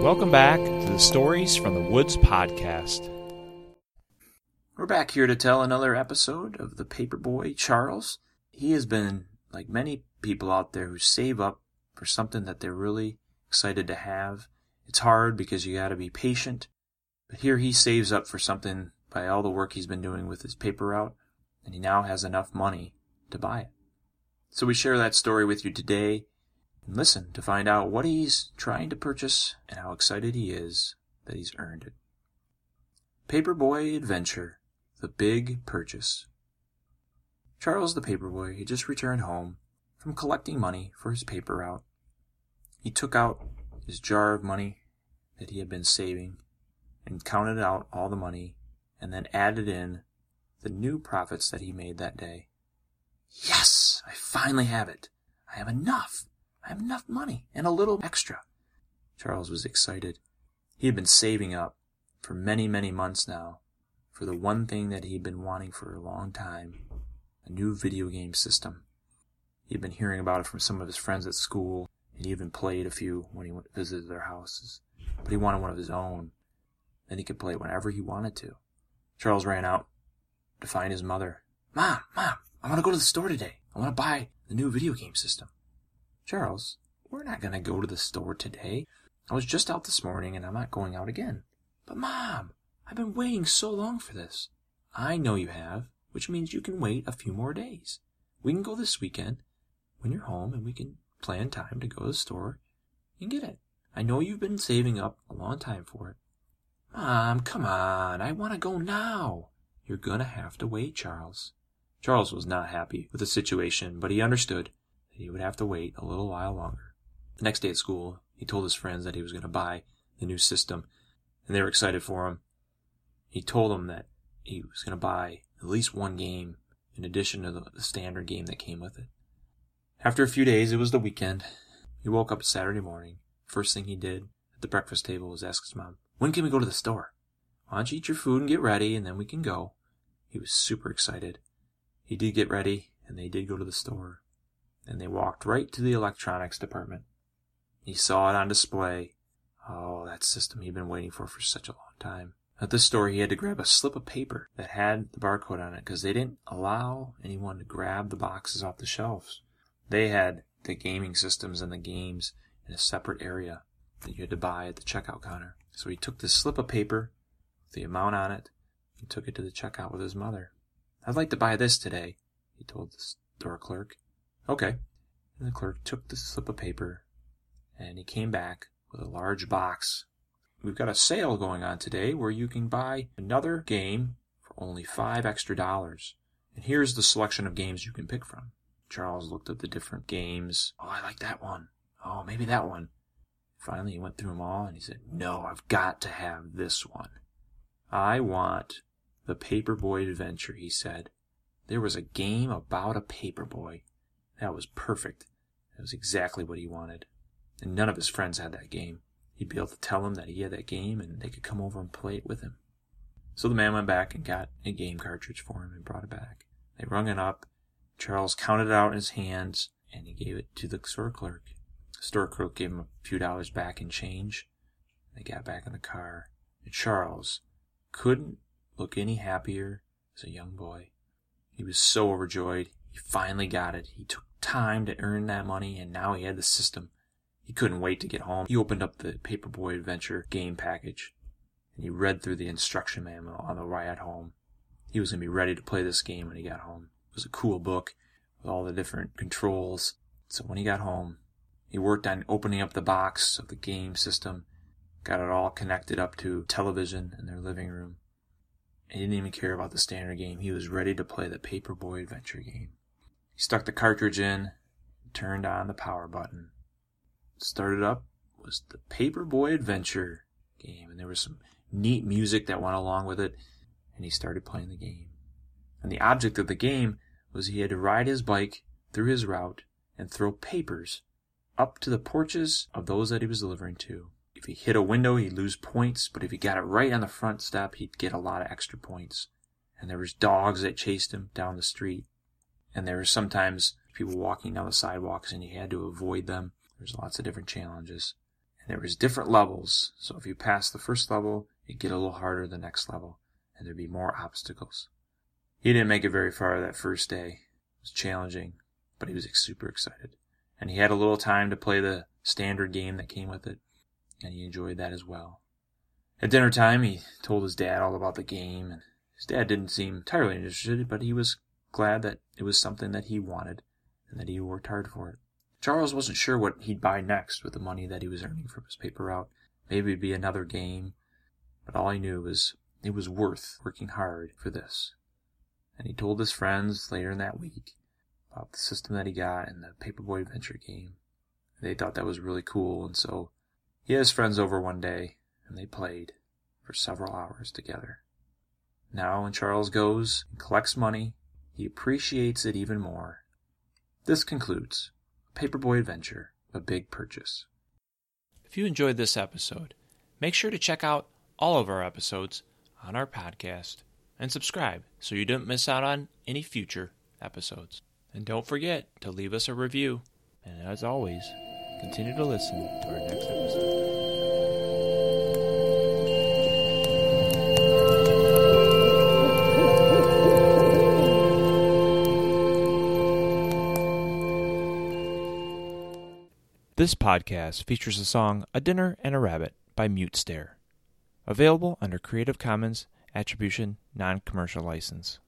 Welcome back to the Stories from the Woods podcast. We're back here to tell another episode of the Paperboy Charles. He has been, like many people out there who save up for something that they're really excited to have. It's hard because you gotta be patient, but here he saves up for something by all the work he's been doing with his paper route, and he now has enough money to buy it. So we share that story with you today and listen to find out what he's trying to purchase and how excited he is that he's earned it. Paperboy Adventure The Big Purchase. Charles the Paperboy had just returned home from collecting money for his paper route. He took out his jar of money that he had been saving and counted out all the money and then added in the new profits that he made that day. Yes, I finally have it. I have enough. I have enough money and a little extra. Charles was excited. He had been saving up for many, many months now for the one thing that he had been wanting for a long time a new video game system. He had been hearing about it from some of his friends at school, and he even played a few when he went visited their houses. But he wanted one of his own. Then he could play it whenever he wanted to. Charles ran out to find his mother. Mom, Mom, I want to go to the store today. I want to buy the new video game system. Charles, we're not going to go to the store today. I was just out this morning and I'm not going out again. But Mom, I've been waiting so long for this. I know you have, which means you can wait a few more days. We can go this weekend when you're home and we can plan time to go to the store and get it. I know you've been saving up a long time for it. Mom, come on. I want to go now. You're gonna have to wait, Charles. Charles was not happy with the situation, but he understood he would have to wait a little while longer. The next day at school, he told his friends that he was going to buy the new system, and they were excited for him. He told them that he was going to buy at least one game in addition to the, standard game that came with it. After a few days, it was the weekend. He woke up Saturday morning. First thing he did at the breakfast table was ask his mom, When can we go to the store? Why don't you eat your food and get ready, and then we can go? He was super excited. He did get ready, and they did go to the store. And they walked right to the electronics department. He saw it on display. Oh, that system he'd been waiting for for such a long time. At this store, he had to grab a slip of paper that had the barcode on it because they didn't allow anyone to grab the boxes off the shelves. They had the gaming systems and the games in a separate area that you had to buy at the checkout counter. So he took this slip of paper with the amount on it and took it to the checkout with his mother. I'd like to buy this today, he told the store clerk. Okay. And the clerk took the slip of paper and he came back with a large box. We've got a sale going on today where you can buy another game for only five extra dollars. And here's the selection of games you can pick from. Charles looked at the different games. Oh, I like that one. Oh, maybe that one. Finally, he went through them all and he said, No, I've got to have this one. I want the Paperboy Adventure, he said. There was a game about a paperboy. That was perfect. That was exactly what he wanted. And none of his friends had that game. He'd be able to tell them that he had that game and they could come over and play it with him. So the man went back and got a game cartridge for him and brought it back. They rung it up. Charles counted it out in his hands and he gave it to the store clerk. The store clerk gave him a few dollars back in change. They got back in the car. And Charles couldn't look any happier as a young boy. He was so overjoyed. He finally got it. He took time to earn that money, and now he had the system. He couldn't wait to get home. He opened up the Paperboy Adventure game package, and he read through the instruction manual on the way at home. He was going to be ready to play this game when he got home. It was a cool book with all the different controls. So when he got home, he worked on opening up the box of the game system got it all connected up to television in their living room. And he didn't even care about the standard game. He was ready to play the Paperboy Adventure game. Stuck the cartridge in, turned on the power button. Started up was the Paperboy Adventure game, and there was some neat music that went along with it, and he started playing the game. And the object of the game was he had to ride his bike through his route and throw papers up to the porches of those that he was delivering to. If he hit a window, he'd lose points, but if he got it right on the front step, he'd get a lot of extra points. And there was dogs that chased him down the street. And there were sometimes people walking down the sidewalks and you had to avoid them. There's lots of different challenges. And there was different levels. So if you passed the first level, it'd get a little harder the next level, and there'd be more obstacles. He didn't make it very far that first day. It was challenging, but he was super excited. And he had a little time to play the standard game that came with it, and he enjoyed that as well. At dinner time, he told his dad all about the game, and his dad didn't seem entirely interested, but he was glad that it was something that he wanted and that he worked hard for it. Charles wasn't sure what he'd buy next with the money that he was earning from his paper route. Maybe it'd be another game, but all he knew was it was worth working hard for this. And he told his friends later in that week about the system that he got in the Paperboy Adventure game. They thought that was really cool, and so he had his friends over one day, and they played for several hours together. Now, when Charles goes and collects money, he appreciates it even more. This concludes Paperboy Adventure, a big purchase. If you enjoyed this episode, make sure to check out all of our episodes on our podcast and subscribe so you don't miss out on any future episodes. And don't forget to leave us a review. And as always, continue to listen to our next episode. This podcast features the song A Dinner and a Rabbit by Mute Stare. Available under Creative Commons Attribution Non Commercial License.